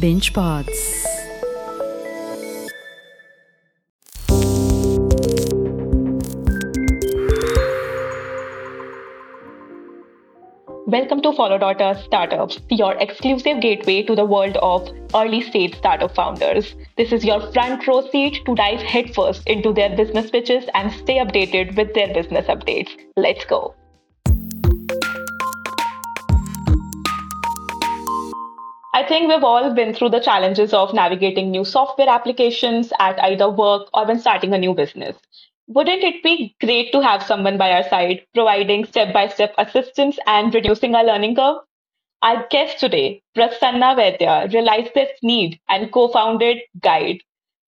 Binge Pods. Welcome to Follow Daughter Startups, your exclusive gateway to the world of early stage startup founders. This is your front row seat to dive headfirst into their business pitches and stay updated with their business updates. Let's go. I think we've all been through the challenges of navigating new software applications at either work or when starting a new business. Wouldn't it be great to have someone by our side providing step by step assistance and reducing our learning curve? Our guest today, Prasanna Vaidya, realized this need and co founded Gyde.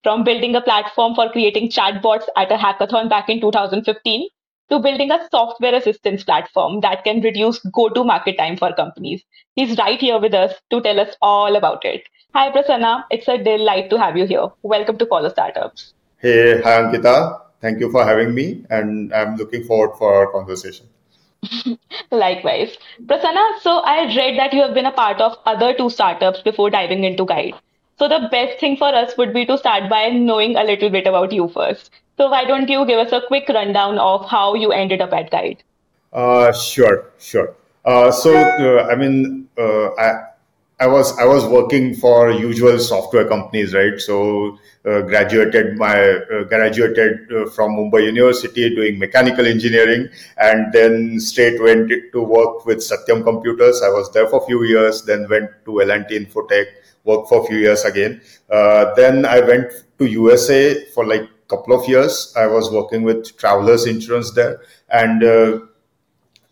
From building a platform for creating chatbots at a hackathon back in 2015 to building a software assistance platform that can reduce go to market time for companies. He's right here with us to tell us all about it. Hi, Prasanna. It's a delight to have you here. Welcome to Follow Startups. Hey, hi, Ankita. Thank you for having me, and I'm looking forward for our conversation. Likewise. Prasanna, so I read that you have been a part of other two startups before diving into Gyde. So the best thing for us would be to start by knowing a little bit about you first. So why don't you give us a quick rundown of how you ended up at Gyde? Uh, sure, sure. Uh, so uh, I mean, uh, I I was I was working for usual software companies, right? So uh, graduated my uh, graduated uh, from Mumbai University doing mechanical engineering, and then straight went to work with Satyam Computers. I was there for a few years, then went to L&T Infotech, worked for a few years again. Uh, then I went to USA for like couple of years. I was working with Travelers Insurance there, and uh,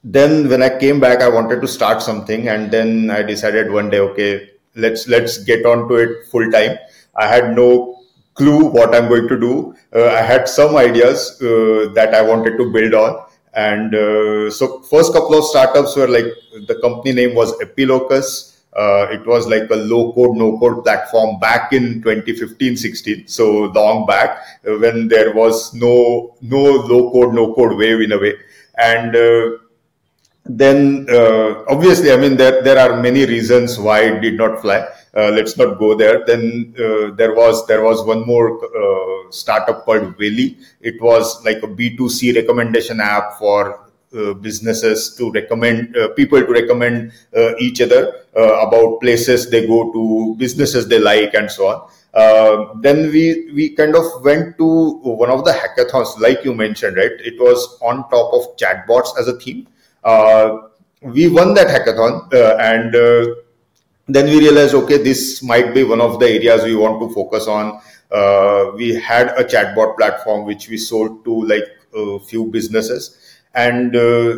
then when I came back, I wanted to start something, and then I decided one day, okay, let's let's get on to it full time. I had no clue what I'm going to do. Uh, I had some ideas uh, that I wanted to build on, and uh, so first couple of startups were like the company name was Epilocus uh, it was like a low code, no code platform back in 2015, 16. So long back uh, when there was no, no low code, no code wave in a way. And, uh, then uh, obviously i mean there, there are many reasons why it did not fly uh, let's not go there then uh, there was there was one more startup called Veli. it was like a b2c recommendation app for uh, businesses to recommend uh, people to recommend uh, each other about places they go to, businesses they like, and so on. Uh, then we we kind of went to one of the hackathons, like you mentioned, right? It was on top of chatbots as a theme. Uh, we won that hackathon, uh, and then we realized, okay, this might be one of the areas we want to focus on. we had a chatbot platform which we sold to like a few businesses, and uh,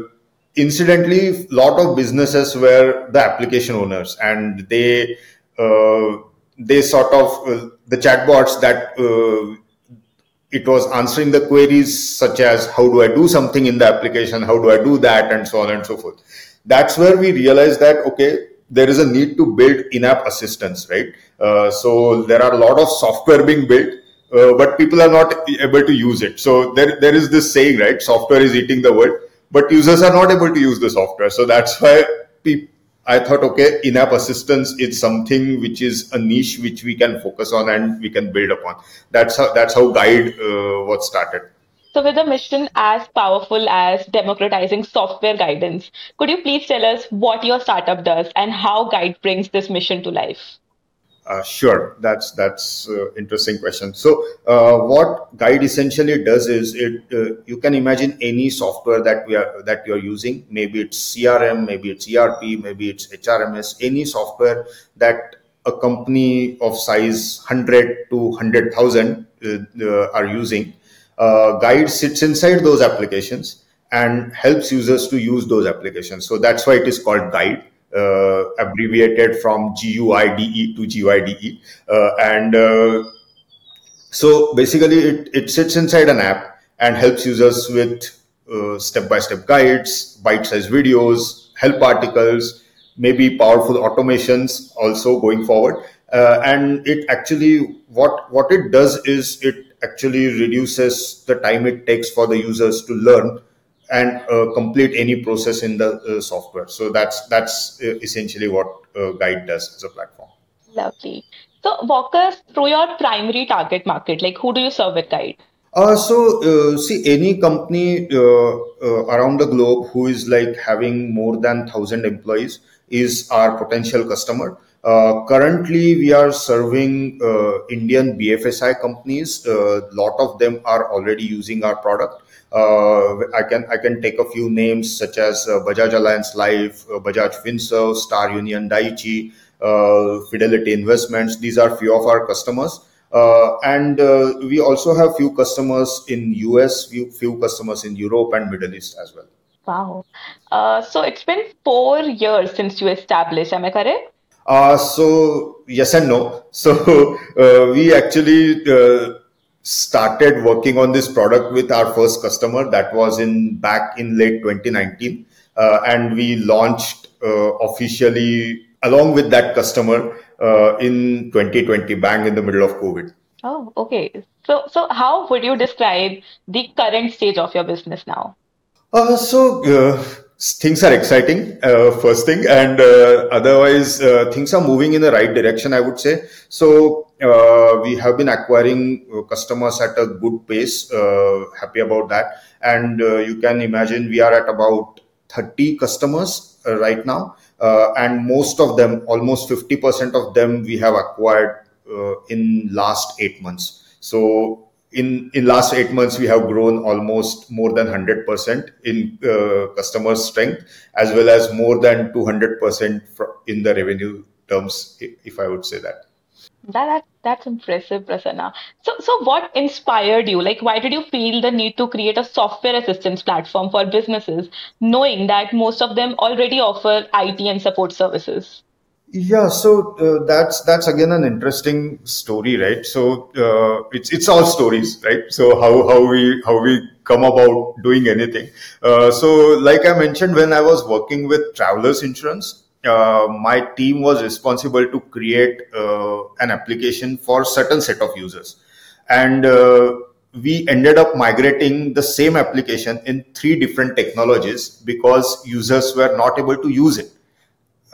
incidentally a lot of businesses were the application owners and they uh, they sort of uh, the chatbots that uh, it was answering the queries such as how do i do something in the application how do i do that and so on and so forth that's where we realized that okay there is a need to build in-app assistance right uh, so there are a lot of software being built uh, but people are not able to use it. So there, there is this saying, right? Software is eating the world, but users are not able to use the software. So that's why people, I thought, okay, in-app assistance is something which is a niche which we can focus on and we can build upon. That's how that's how Gyde uh, was started. So, with a mission as powerful as democratizing software guidance, could you please tell us what your startup does and how Gyde brings this mission to life? Uh, sure, that's that's uh, interesting question. So, uh, what Gyde essentially does is it uh, you can imagine any software that we are that you are using. Maybe it's CRM, maybe it's ERP, maybe it's HRMS. Any software that a company of size hundred to hundred thousand uh, uh, are using. Gyde sits inside those applications and helps users to use those applications. So that's why it is called Gyde uh, abbreviated from GUIDE to GYDE. Uh, and uh, so basically, it, it sits inside an app and helps users with step by step guides, bite sized videos, help articles, maybe powerful automations also going forward. Uh, and it actually what what it does is it actually reduces the time it takes for the users to learn and uh, complete any process in the uh, software. So that's that's uh, essentially what Gyde does as a platform. Lovely. So walk us through your primary target market. Like who do you serve with Gyde? Uh, so, uh, see, any company uh, uh, around the globe who is like having more than 1,000 employees is our potential customer. Uh, currently, we are serving uh, Indian BFSI companies. A lot of them are already using our product. I can I can take a few names such as Bajaj Allianz Life, Bajaj Finserv, Star Union Dai-ichi, Fidelity Investments. These are few of our customers. Uh, and uh, we also have few customers in US, few, few customers in Europe and Middle East as well. Wow. Uh, so it's been four years since you established, am I correct? Uh, so yes and no. So uh, we actually uh, started working on this product with our first customer. That was in back in late 2019, uh, and we launched uh, officially along with that customer uh, in 2020, bang in the middle of COVID. Oh, okay. So, so how would you describe the current stage of your business now? Uh, so uh, things are exciting, uh, first thing, and uh, otherwise uh, things are moving in the right direction. I would say. So uh, we have been acquiring customers at a good pace. happy about that, and you can imagine we are at about 30 customers right now uh, and most of them, almost 50% of them, we have acquired uh, in last eight months. So in in last eight months, we have grown almost more than 100% in uh, customer strength, as well as more than 200% in the revenue terms, if I would say that. That, that that's impressive, Prasanna. So so what inspired you? Like why did you feel the need to create a software assistance platform for businesses, knowing that most of them already offer IT and support services? Yeah, so uh, that's that's again an interesting story, right? So uh, it's it's all stories, right? So how how we how we come about doing anything. Uh, so like I mentioned, when I was working with Travelers Insurance, uh, my team was responsible to create uh, an application for certain set of users and uh, we ended up migrating the same application in three different technologies because users were not able to use it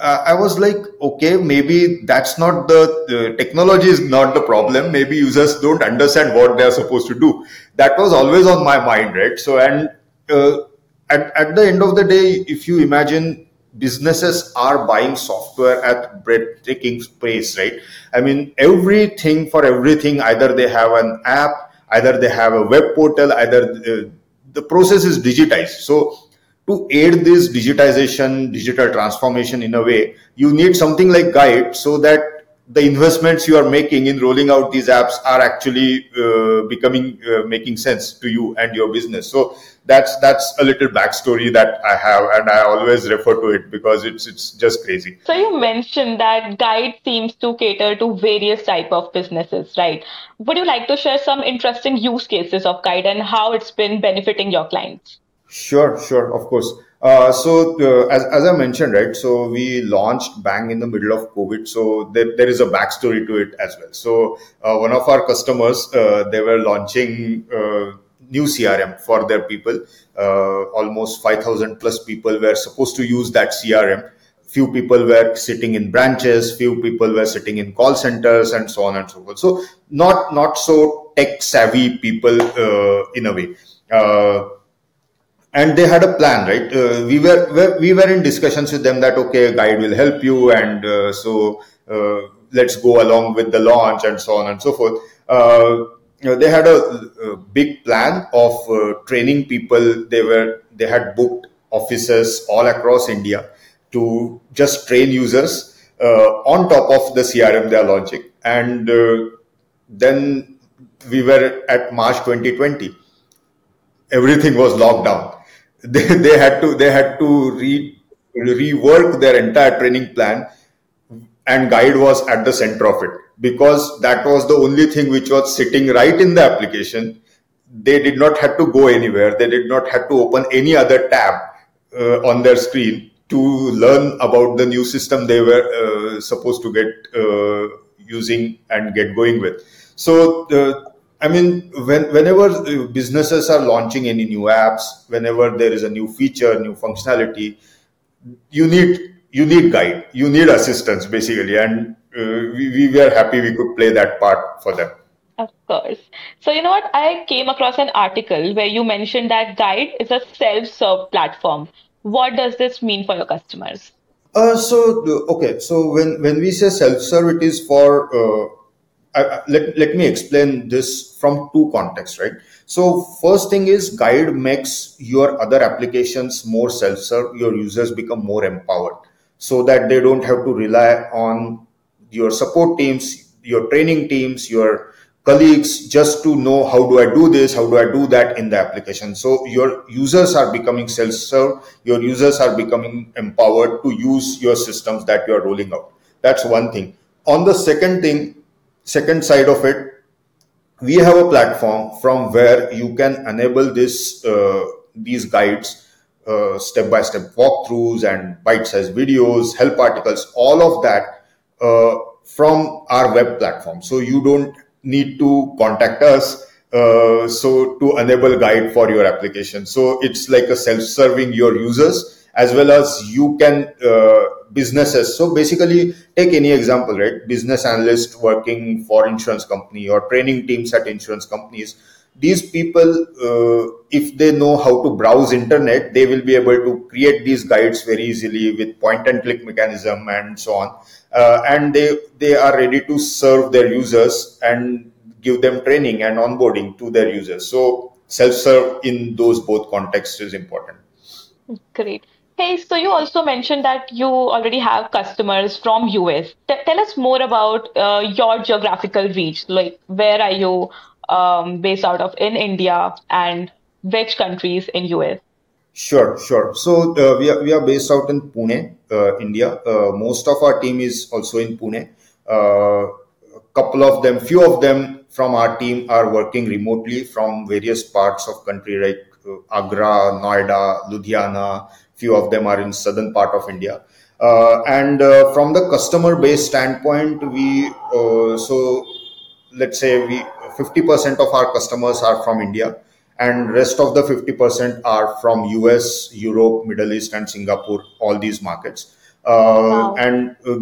i was like okay maybe that's not the, the technology is not the problem maybe users don't understand what they're supposed to do that was always on my mind right so and uh, at, at the end of the day if you imagine businesses are buying software at breathtaking pace, right? I mean, everything for everything, either they have an app, either they have a web portal, either uh, the process is digitized. So to aid this digitization, digital transformation in a way, you need something like Gyde so that the investments you are making in rolling out these apps are actually uh, becoming uh, making sense to you and your business. So that's that's a little backstory that I have, and I always refer to it because it's it's just crazy. So you mentioned that Gyde seems to cater to various type of businesses, right? Would you like to share some interesting use cases of Gyde and how it's been benefiting your clients? Sure, sure, of course. Uh, so uh, as, as I mentioned, right, so we launched Bang in the middle of COVID. So there, there is a backstory to it as well. So uh, one of our customers, uh, they were launching uh, new CRM for their people. Uh, almost 5,000 plus people were supposed to use that CRM. Few people were sitting in branches, few people were sitting in call centers, and so on and so forth. So not not so tech savvy people in a way and they had a plan right? Uh, we were we were in discussions with them that okay a guide will help you and uh, so uh, let's go along with the launch and so on and so forth. Uh, you know, they had a, a, big plan of uh, training people. They were they had booked offices all across india to just train users uh, on top of the crm they are launching. And then we were at march 2020 everything was locked down they, they had to they had to re, rework their entire training plan and Gyde was at the center of it. Because that was the only thing which was sitting right in the application. They did not have to go anywhere. They did not have to open any other tab uh, on their screen to learn about the new system they were uh, supposed to get uh, using and get going with. So uh, I mean, when, whenever uh, businesses are launching any new apps, whenever there is a new feature, new functionality, you need you need guide, you need assistance basically, and we, we were happy we could play that part for them. Of course. So, you know what? I came across an article where you mentioned that Gyde is a self serve platform. What does this mean for your customers? Uh, so, okay. So, when, when we say self serve, it is for, uh, let, let me explain this from two contexts, right? So, first thing is Gyde makes your other applications more self serve, your users become more empowered so that they don't have to rely on your support teams, your training teams, your colleagues just to know how do I do this, how do I do that in the application. So your users are becoming self-serve, your users are becoming empowered to use your systems that you are rolling out. That's one thing. On the second thing, second side of it, we have a platform from where you can enable this uh, these guides uh, step-by-step walkthroughs and bite-sized videos, help articles, all of that uh, from our web platform. So you don't need to contact us uh, so to enable guide for your application so it's like a self-serving your users as well as you can uh, businesses. So basically take any example right? Business analyst working for insurance company or training teams at insurance companies. These people uh, if they know how to browse internet they will be able to create these guides very easily with point and click mechanism and so on. Uh, and they they are ready to serve their users and give them training and onboarding to their users. So self serve in those both contexts is important. Great so you also mentioned that you already have customers from us T- tell us more about uh, your geographical reach like where are you um, based out of in india and which countries in us Sure, sure. So uh, we are we are based out in Pune, uh, India. Uh, most of our team is also in Pune. Uh, a couple of them, few of them from our team are working remotely from various parts of country like uh, Agra, Noida, Ludhiana. Few of them are in southern part of India. Uh, and from the customer base standpoint, we so let's say we 50% of our customers are from India and rest of the 50% are from US, Europe, Middle East, and Singapore, all these markets. Uh, wow. And uh,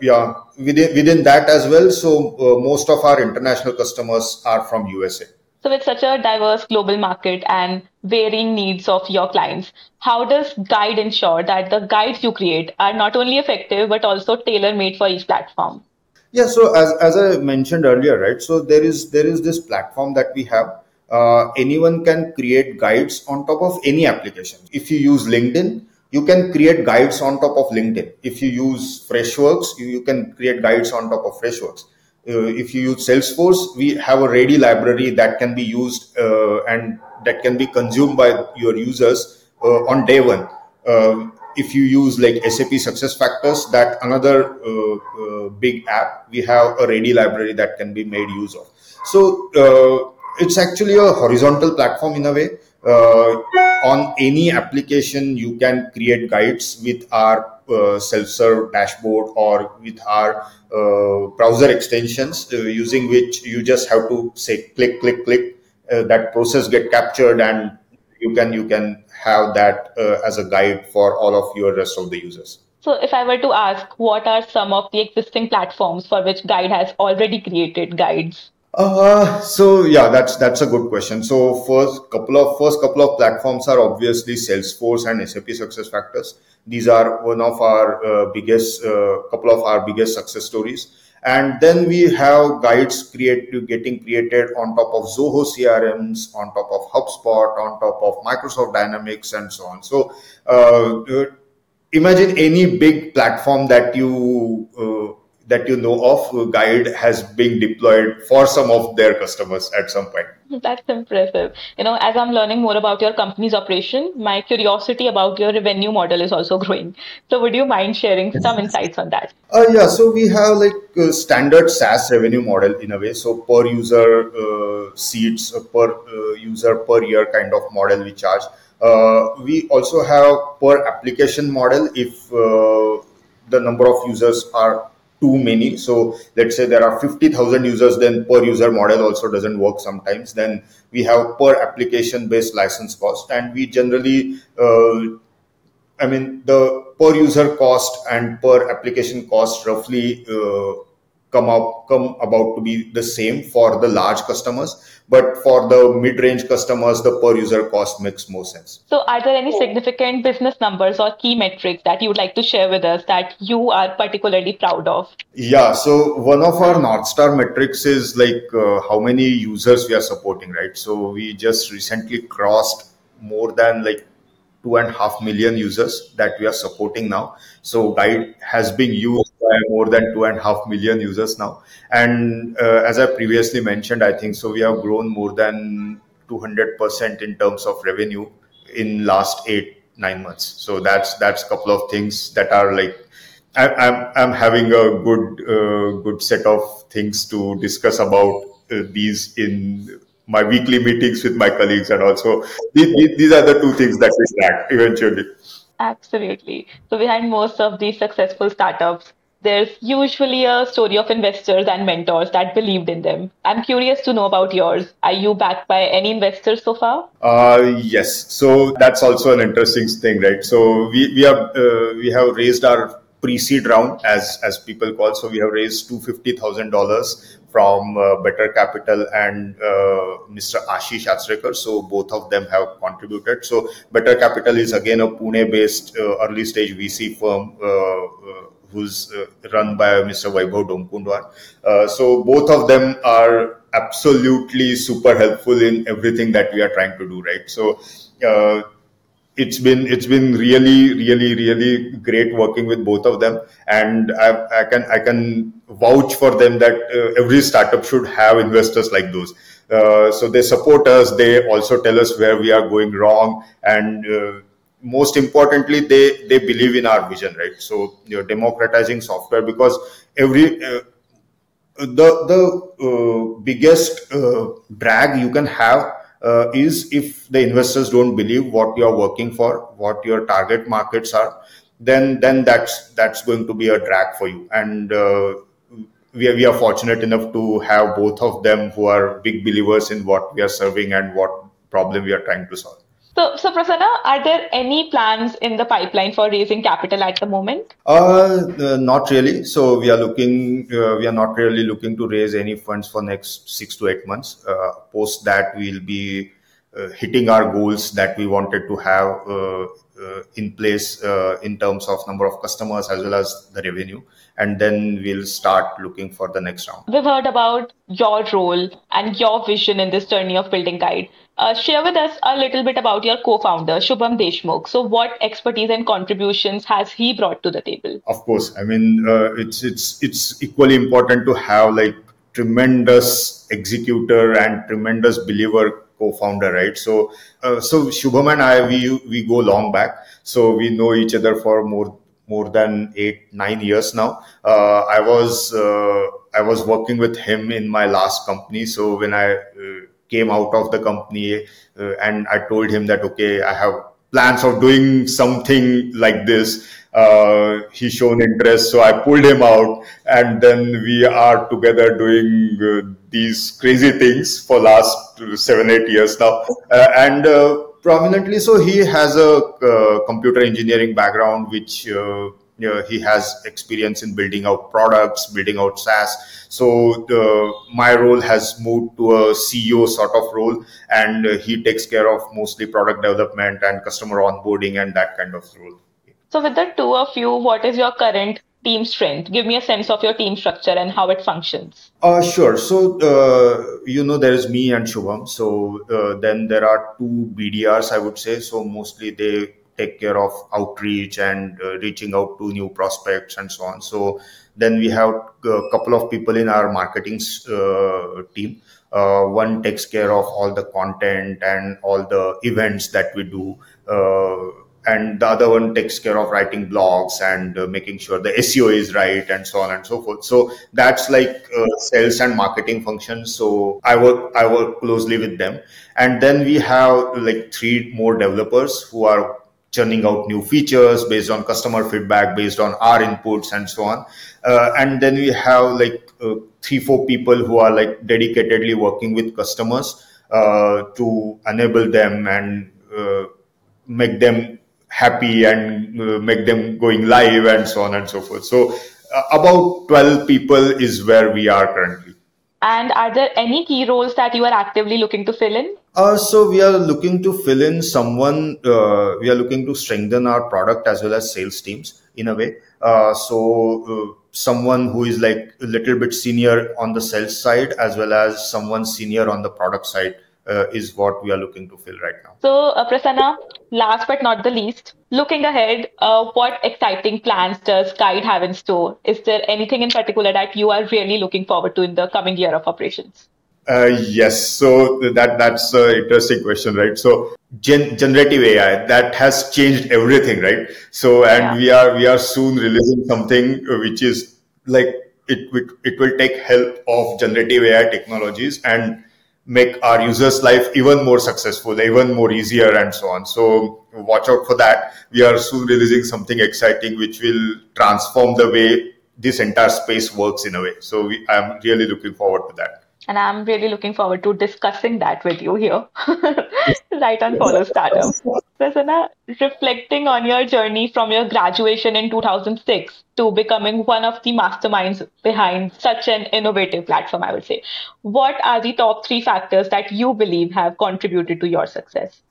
yeah, within, within that as well. So uh, most of our international customers are from USA. So with such a diverse global market and varying needs of your clients, how does Gyde ensure that the guides you create are not only effective but also tailor made for each platform? Yeah, so as, as I mentioned earlier, right? So there is there is this platform that we have uh, anyone can create guides on top of any application. If you use LinkedIn, you can create guides on top of LinkedIn. If you use Freshworks, you, you can create guides on top of Freshworks. Uh, if you use Salesforce, we have a ready library that can be used uh, and that can be consumed by your users uh, on day one. If you use like SAP SuccessFactors, that another big app, we have a ready library that can be made use of. So it's actually a horizontal platform in a way. Uh, on any application, you can create guides with our uh, self-serve dashboard or with our uh, browser extensions, uh, using which you just have to say click, click, click. Uh, that process get captured, and you can you can have that uh, as a guide for all of your rest of the users. So, if I were to ask, what are some of the existing platforms for which Gyde has already created guides? Uh, so yeah, that's that's a good question. So first couple of first couple of platforms are obviously Salesforce and SAP SuccessFactors. These are one of our uh, biggest uh, couple of our biggest success stories. And then we have guides create getting created on top of Zoho CRMs, on top of HubSpot, on top of Microsoft Dynamics, and so on. So uh, imagine any big platform that you uh, that you know of Gyde has been deployed for some of their customers at some point. That's impressive. You know as i'm learning more about your company's operation my curiosity about your revenue model is also growing. So would you mind sharing some insights on that? Uh, yeah so we have like a standard saas revenue model in a way. So per user uh, seats uh, per uh, user per year kind of model we charge. Uh, we also have per application model if uh, the number of users are too many. So let's say there are 50,000 users, then per user model also doesn't work sometimes. Then we have per application based license cost and we generally uh, I mean, the per user cost and per application cost roughly uh, come up come about to be the same for the large customers but for the mid-range customers the per user cost makes more sense. So are there any significant business numbers or key metrics that you would like to share with us that you are particularly proud of? Yeah so one of our north star metrics is like uh, how many users we are supporting right? So we just recently crossed more than like two and a half million users that we are supporting now. So Gyde has been used by more than two and a half million users now. And uh, as I previously mentioned, I think so we have grown more than 200% in terms of revenue in last eight, nine months. So that's, that's a couple of things that are like, I'm, I'm having a good, uh, good set of things to discuss about uh, these in my weekly meetings with my colleagues and also these, these are the two things that we track eventually absolutely so behind most of these successful startups there's usually a story of investors and mentors that believed in them. I'm curious to know about yours. Are you backed by any investors so far? Uh, yes. So that's also an interesting thing, right? So we, we have uh, we have raised our pre-seed round, as as people call. So we have raised two fifty thousand dollars from uh, Better Capital and uh, Mr. Ashish Achrekar. So both of them have contributed. So Better Capital is again a Pune-based uh, early stage VC firm uh, uh, who's uh, run by Mr. Vaibhav Domkundwar. so both of them are absolutely super helpful in everything that we are trying to do, right? So it's been it's been really really really great working with both of them. And i, I can i can vouch for them that uh, every startup should have investors like those. Uh, so they support us. They also tell us where we are going wrong. And uh, most importantly they they believe in our vision right? So you're democratizing software because every uh, the the uh, biggest uh, drag you can have uh, is if the investors don't believe what you are working for, what your target markets are, then then that's that's going to be a drag for you. And uh, we are, we are fortunate enough to have both of them who are big believers in what we are serving and what problem we are trying to solve. So, so Prasanna, are there any plans in the pipeline for raising capital at the moment? Uh, uh, not really. So we are looking, uh, we are not really looking to raise any funds for next six to eight months. Uh, post that, we'll be uh, hitting our goals that we wanted to have uh, uh, in place uh, in terms of number of customers as well as the revenue and then we'll start looking for the next round we've heard about your role and your vision in this journey of building Gyde uh, share with us a little bit about your co-founder Shubham Deshmukh. So, what expertise and contributions has he brought to the table? Of course, I mean uh, it's it's it's equally important to have like tremendous executor and tremendous believer co-founder, right? So, uh, so Shubham and I we we go long back, so we know each other for more more than eight nine years now. Uh, I was uh, I was working with him in my last company, so when I came out of the company uh, and I told him that, okay, I have plans of doing something like this. Uh, he shown interest, so I pulled him out, and then we are together doing uh, these crazy things for last seven eight years now. Uh, and uh, prominently, so he has a uh, computer engineering background, which you know, he has experience in building out products, building out SaaS. So the, my role has moved to a CEO sort of role, and he takes care of mostly product development and customer onboarding and that kind of role. So with the two of you, what is your current team strength? Give me a sense of your team structure and how it functions. Uh, sure. So, uh, you know, there is me and Shubham. So uh, then there are two BDRs, I would say. So mostly they take care of outreach and uh, reaching out to new prospects and so on. So then we have a couple of people in our marketing uh, team. Uh, one takes care of all the content and all the events that we do. Uh, and the other one takes care of writing blogs and uh, making sure the SEO is right and so on and so forth. So that's like uh, sales and marketing functions. So I work I work closely with them, and then we have like three more developers who are churning out new features based on customer feedback, based on our inputs, and so on. Uh, and then we have like uh, three, four people who are like dedicatedly working with customers uh, to enable them and uh, make them happy and uh, make them going live and so on and so forth. So uh, about 12 people is where we are currently. And are there any key roles that you are actively looking to fill in? Uh, so we are looking to fill in someone. Uh, we are looking to strengthen our product as well as sales teams in a way. Uh, so uh, someone who is like a little bit senior on the sales side as well as someone senior on the product side uh, is what we are looking to fill right now. So, uh, Prasanna, last but not the least, looking ahead, what exciting plans does Gyde have in store? Is there anything in particular that you are really looking forward to in the coming year of operations? Uh, yes, so that that's an interesting question, right? So gen- generative AI that has changed everything, right? So and yeah. we are we are soon releasing something which is like it, it it will take help of generative AI technologies and make our users' life even more successful, even more easier, and so on. So watch out for that. We are soon releasing something exciting which will transform the way this entire space works in a way. So we, I'm really looking forward to that. And I'm really looking forward to discussing that with you here, right on Follow Startup. Prasanna, reflecting on your journey from your graduation in 2006 to becoming one of the masterminds behind such an innovative platform, I would say, what are the top three factors that you believe have contributed to your success?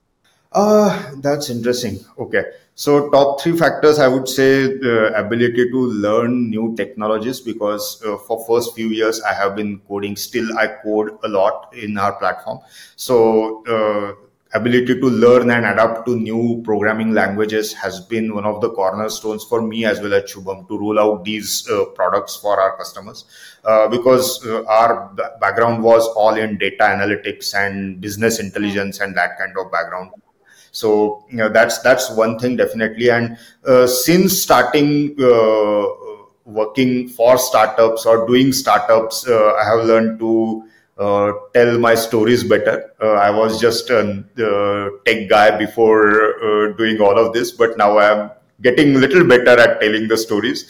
Uh, that's interesting. Okay. So top three factors, I would say the ability to learn new technologies because uh, for first few years I have been coding. Still, I code a lot in our platform. So uh, ability to learn and adapt to new programming languages has been one of the cornerstones for me as well as Shubham to roll out these uh, products for our customers uh, because uh, our background was all in data analytics and business intelligence and that kind of background so you know, that's that's one thing definitely. And uh, since starting uh, working for startups or doing startups, uh, I have learned to uh, tell my stories better. Uh, I was just a uh, tech guy before doing all of this, but now I'm getting a little better at telling the stories,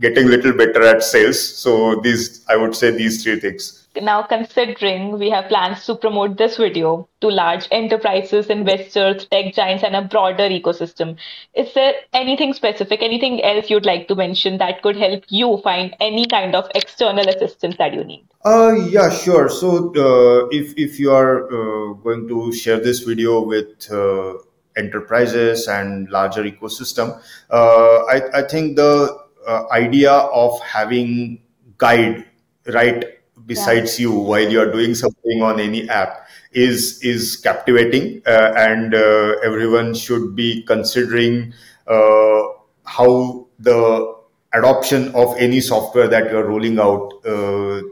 getting little better at sales. So these, I would say, these three things now considering we have plans to promote this video to large enterprises, investors, tech giants, and a broader ecosystem, is there anything specific, anything else you'd like to mention that could help you find any kind of external assistance that you need? Uh, yeah, sure. So uh, if, if you are uh, going to share this video with uh, enterprises and larger ecosystem, uh, I, I think the uh, idea of having guide right besides yeah. you while you are doing something on any app is is captivating uh, and uh, everyone should be considering uh, how the adoption of any software that you're rolling out uh,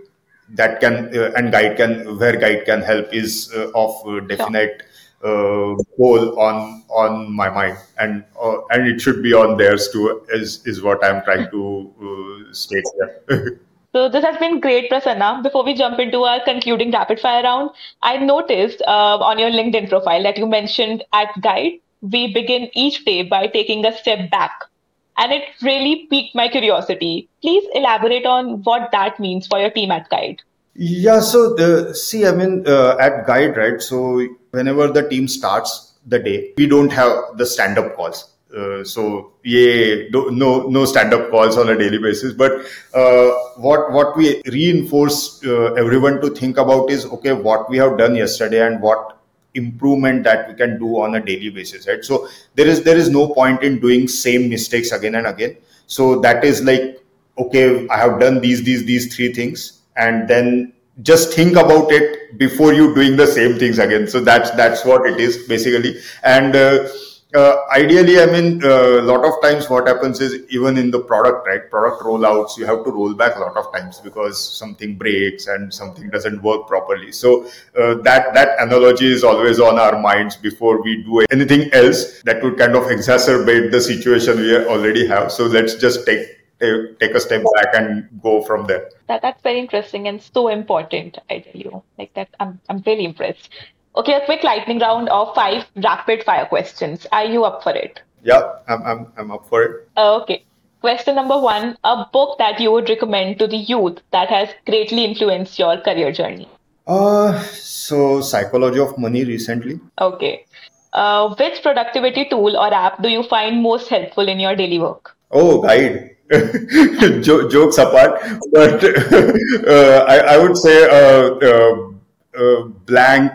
that can uh, and guide can where guide can help is uh, of definite goal on on my mind and and it should be on theirs too is is what i'm trying to state here So this has been great, Prasanna. Before we jump into our concluding rapid fire round, I noticed uh, on your LinkedIn profile that you mentioned at Gyde, we begin each day by taking a step back. And it really piqued my curiosity. Please elaborate on what that means for your team at Gyde. Yeah, so the, see, I mean, uh, at Gyde, right? So whenever the team starts the day, we don't have the stand up calls uh, so yeah, no no stand up calls on a daily basis. But uh, what what we reinforce uh, everyone to think about is okay, what we have done yesterday and what improvement that we can do on a daily basis, right? So there is there is no point in doing same mistakes again and again. So that is like okay, I have done these these these three things, and then just think about it before you doing the same things again. So that's that's what it is basically, and uh, ideally, I mean, a uh, lot of times what happens is even in the product, right? Product rollouts, you have to roll back a lot of times because something breaks and something doesn't work properly. So uh, that that analogy is always on our minds before we do anything else that would kind of exacerbate the situation we already have. So let's just take take a step back and go from there. That that's very interesting and so important. I tell you, like that, I'm I'm really impressed. Okay, a quick lightning round of five rapid fire questions. Are you up for it? Yeah, I'm, I'm, I'm up for it. Okay. Question number one A book that you would recommend to the youth that has greatly influenced your career journey? Uh, so, Psychology of Money recently. Okay. Uh, which productivity tool or app do you find most helpful in your daily work? Oh, Gyde. jokes apart, but uh, I, I, would say a, a, a, blank,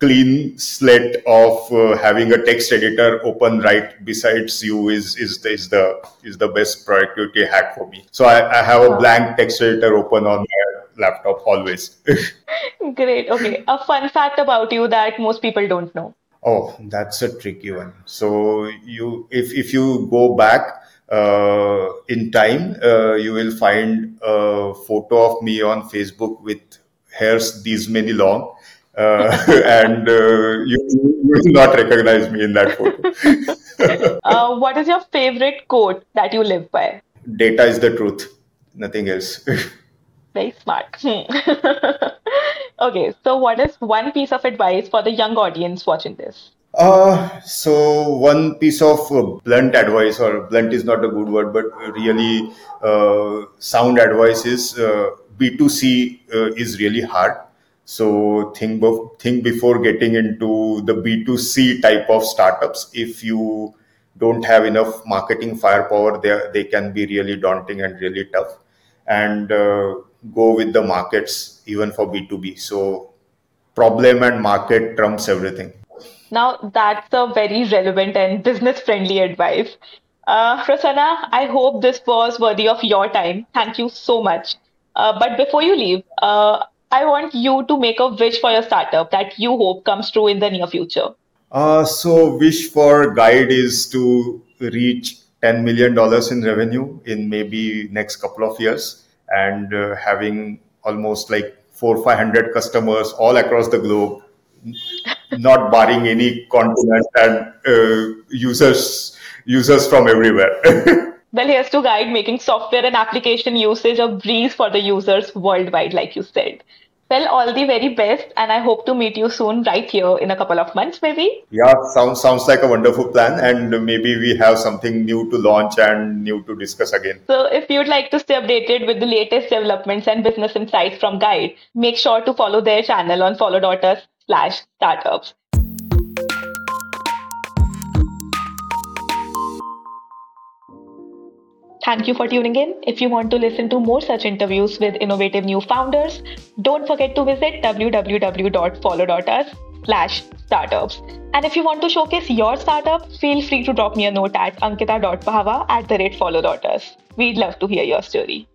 clean slate of uh, having a text editor open right besides you is is the is the, is the best productivity hack for me. So I, I have a blank text editor open on my laptop always. Great. Okay. A fun fact about you that most people don't know. Oh, that's a tricky one. So you, if if you go back uh, in time, uh, you will find a photo of me on Facebook with hairs these many long, and uh, you, you, will not recognize me in that photo. uh, what is your favorite quote that you live by? Data is the truth, nothing else. Very smart. Okay, so what is one piece of advice for the young audience watching this? Uh, so one piece of uh, blunt advice, or blunt is not a good word, but really uh, sound advice is uh, B2C uh, is really hard. So think, think before getting into the B2C type of startups. If you don't have enough marketing firepower, they, they can be really daunting and really tough. And uh, go with the markets even for B2B. So problem and market trumps everything. Now, that's a very relevant and business friendly advice. Uh, Prasanna, I hope this was worthy of your time. Thank you so much. Uh, but before you leave, uh, I want you to make a wish for your startup that you hope comes true in the near future. Uh, so, wish for Gyde is to reach $10 million in revenue in maybe next couple of years and uh, having almost like four, 500 customers all across the globe not barring any continent and uh, users users from everywhere. well, here's to Gyde making software and application usage a breeze for the users worldwide, like you said. Well, all the very best, and I hope to meet you soon, right here in a couple of months, maybe. Yeah, sounds sounds like a wonderful plan, and maybe we have something new to launch and new to discuss again. So, if you'd like to stay updated with the latest developments and business insights from Gyde, make sure to follow their channel on follow.us slash startups. Thank you for tuning in. If you want to listen to more such interviews with innovative new founders, don't forget to visit www.follow.us slash startups. And if you want to showcase your startup, feel free to drop me a note at ankita.pahava at the rate follow.us. We'd love to hear your story.